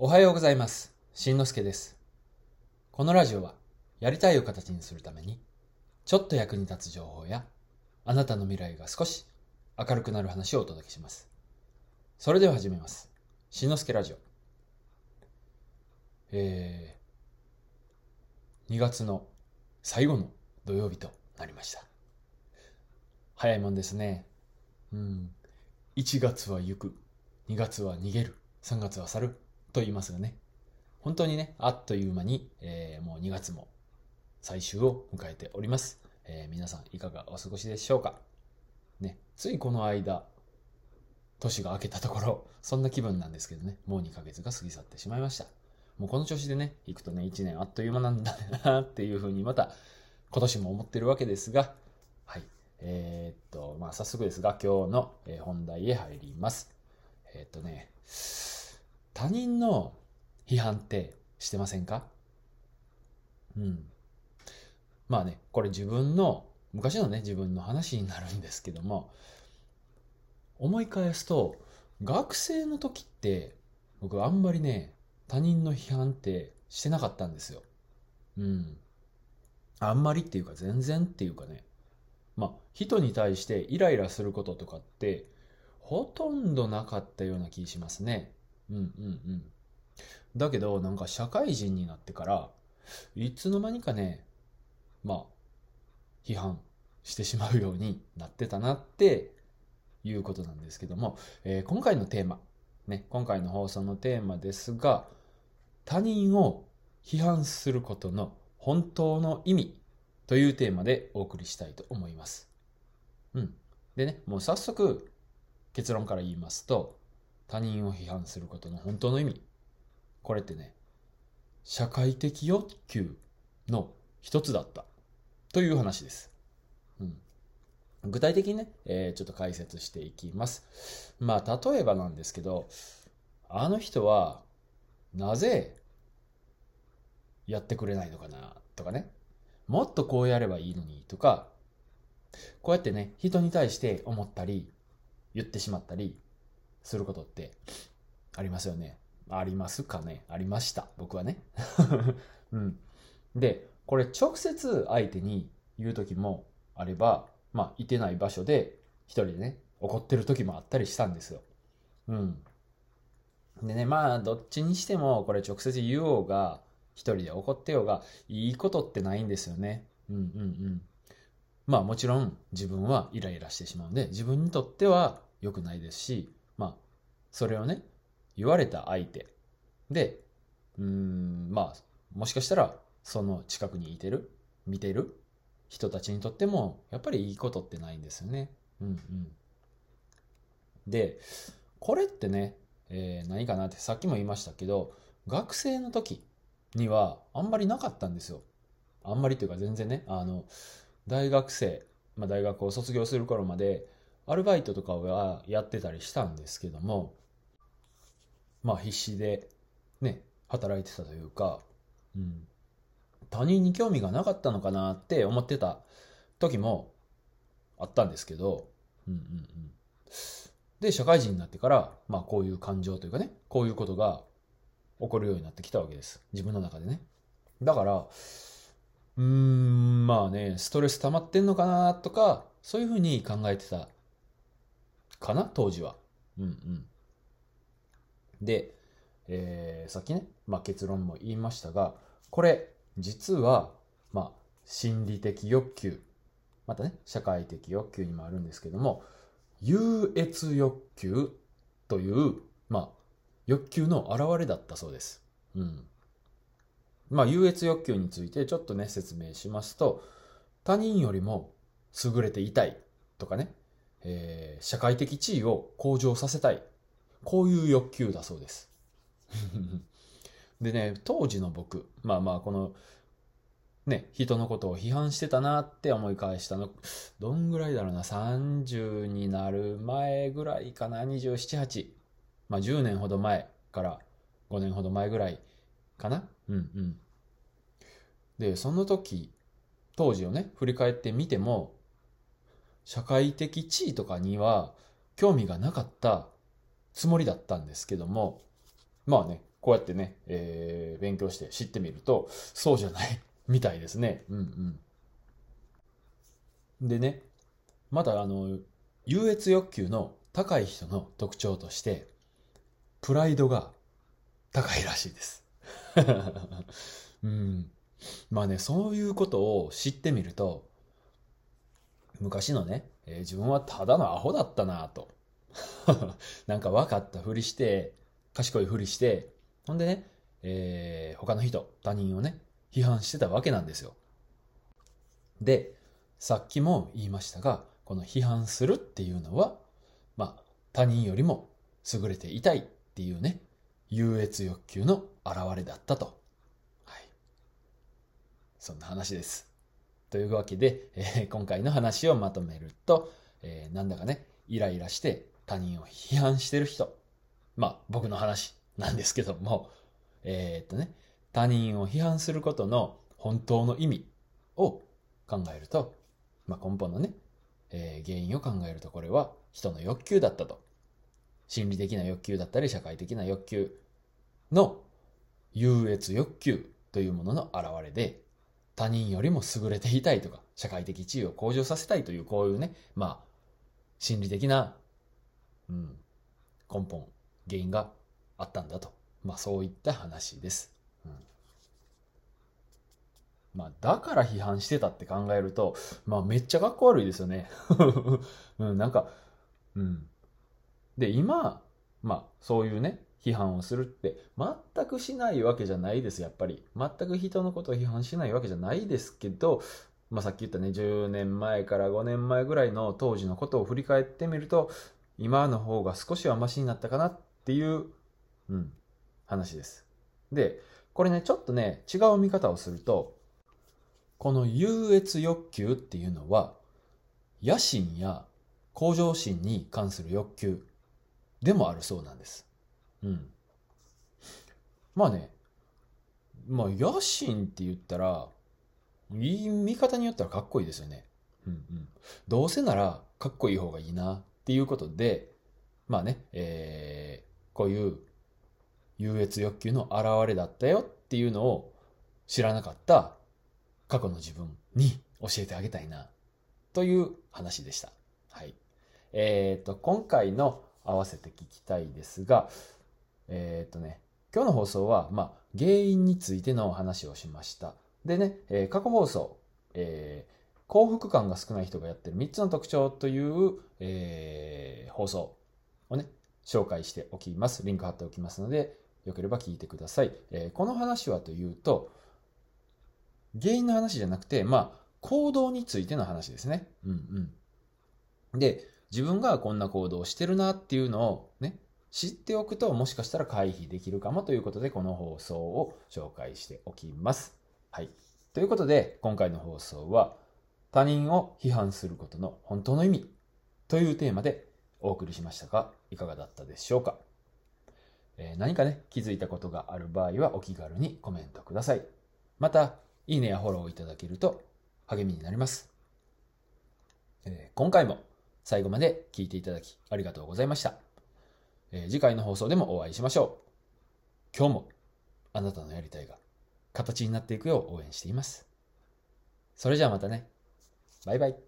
おはようございます。しんのすけです。このラジオは、やりたいを形にするために、ちょっと役に立つ情報や、あなたの未来が少し明るくなる話をお届けします。それでは始めます。しんのすけラジオ。えー、2月の最後の土曜日となりました。早いもんですね。うん。1月は行く。2月は逃げる。3月は去る。と言いますがね。本当にね、あっという間に、えーもう2月も最終を迎えております。えー皆さんいかがお過ごしでしょうか？ね、ついこの間、年が明けたところ、そんな気分なんですけどね、もう2ヶ月が過ぎ去ってしまいました。もうこの調子でね、行くとね、1年あっという間なんだなっていうふうにまた今年も思ってるわけですが、はい。えーっと、まあ早速ですが、今日の本題へ入ります。えーっとね、他人の批判ってしてませんか？うん。まあね、これ自分の、昔のね、自分の話になるんですけども、思い返すと、学生の時って、僕あんまりね、他人の批判ってしてなかったんですよ。うん。あんまりっていうか全然っていうかね。まあ、人に対してイライラすることとかって、ほとんどなかったような気しますね。うんうんうん。だけど、なんか社会人になってから、いつの間にかね、まあ、批判してしまうようになってたなっていうことなんですけども、えー今回のテーマ、ね、今回の放送のテーマですが、他人を批判することの本当の意味というテーマでお送りしたいと思います。うん。でね、もう早速結論から言いますと、他人を批判することの本当の意味。これってね、社会的欲求の一つだったという話です。うん。具体的にね、えーちょっと解説していきます。まあ、例えばなんですけど、あの人は、なぜ、やってくれないのかな、とかね。もっとこうやればいいのに、とか、こうやってね、人に対して思ったり、言ってしまったり、することって、ありますよね。ありますかねありました。僕はね。うん。で、これ直接相手に言う時もあれば、まあ、いてない場所で一人でね、怒ってる時もあったりしたんですよ。うん。でね、まあ、どっちにしても、これ直接言おうが、一人で怒ってようが、いいことってないんですよね。うんうんうん。まあ、もちろん自分はイライラしてしまうんで、自分にとっては良くないですし、それをね、言われた相手で、うん、まあ、もしかしたら、その近くにいてる、見てる人たちにとっても、やっぱりいいことってないんですよね。うんうん。で、これってね、えー何かなってさっきも言いましたけど、学生の時にはあんまりなかったんですよ。あんまりというか全然ね、あの、大学生、まあ大学を卒業する頃まで、アルバイトとかはやってたりしたんですけども、まあ必死でね、働いてたというか、うん、他人に興味がなかったのかなって思ってた時もあったんですけど、うんうんうん。で、社会人になってから、まあこういう感情というかね、こういうことが起こるようになってきたわけです。自分の中でね。だから、うーん、まあね、ストレス溜まってんのかなとか、そういうふうに考えてたかな、当時は。うんうん。で、えーさっきね、まあ、結論も言いましたが、これ、実は、まあ、心理的欲求、またね、社会的欲求にもあるんですけども、優越欲求という、まあ、欲求の表れだったそうです。うん。まあ、優越欲求についてちょっとね、説明しますと、他人よりも優れていたいとかね、えー社会的地位を向上させたい。こういう欲求だそうです。でね、当時の僕、まあまあ、この、ね、人のことを批判してたなって思い返したの、どんぐらいだろうな、30になる前ぐらいかな、27、8。まあ10年ほど前から5年ほど前ぐらいかな。うんうん。で、その時、当時をね、振り返ってみても、社会的地位とかには興味がなかったつもりだったんですけども、まあね、こうやってね、えー、勉強して知ってみると、そうじゃない みたいですね。うんうん。でね、まだあの、優越欲求の高い人の特徴として、プライドが高いらしいです。うん。まあね、そういうことを知ってみると、昔のね、えー、自分はただのアホだったなと。なんか分かったふりして、賢いふりして、ほんでね、えー、他の人、他人をね、批判してたわけなんですよ。で、さっきも言いましたが、この批判するっていうのは、まあ、他人よりも優れていたいっていうね、優越欲求の表れだったと。はい。そんな話です。というわけで、えー、今回の話をまとめると、えー、なんだかね、イライラして他人を批判してる人。まあ、僕の話なんですけども、えー、っとね、他人を批判することの本当の意味を考えると、まあ、根本のね、えー、原因を考えるとこれは人の欲求だったと。心理的な欲求だったり社会的な欲求の優越欲求というものの表れで他人よりも優れていたいとか社会的地位を向上させたいというこういうね、まあ心理的な、うん、根本、原因があったんだと。まあそういった話です。うんまあ、だから批判してたって考えると、まあ、めっちゃかっこ悪いですよね。うん、なんか、うん。で、今、まあ、そういうね、批判をするって、全くしないわけじゃないです、やっぱり。全く人のことを批判しないわけじゃないですけど、まあ、さっき言ったね、10年前から5年前ぐらいの当時のことを振り返ってみると、今の方が少しはマシになったかなっていう、うん、話です。で、これね、ちょっとね、違う見方をすると、この優越欲求っていうのは、野心や向上心に関する欲求でもあるそうなんです。うん。まあね、まあ野心って言ったら、いい見方によったらかっこいいですよね。うんうん。どうせならかっこいい方がいいなっていうことで、まあね、えー、こういう優越欲求の表れだったよっていうのを知らなかった過去の自分に教えてあげたいな、という話でした。はい。えっ、ー、と、今回の合わせて聞きたいですが、えっ、ー、とね、今日の放送は、まあ、原因についてのお話をしました。でね、えー、過去放送、えー、幸福感が少ない人がやってる3つの特徴という、えー、放送をね、紹介しておきます。リンク貼っておきますので、よければ聞いてください。えー、この話はというと、原因の話じゃなくて、まあ、行動についての話ですね。うんうん。で、自分がこんな行動をしてるなっていうのをね、知っておくともしかしたら回避できるかもということで、この放送を紹介しておきます。はい。ということで、今回の放送は、他人を批判することの本当の意味というテーマでお送りしましたが、いかがだったでしょうか、えー、何かね、気づいたことがある場合はお気軽にコメントください。また、いいねやフォローをいただけると励みになります。えー、今回も最後まで聞いていただきありがとうございました。えー、次回の放送でもお会いしましょう。今日もあなたのやりたいが形になっていくよう応援しています。それじゃあまたね。バイバイ。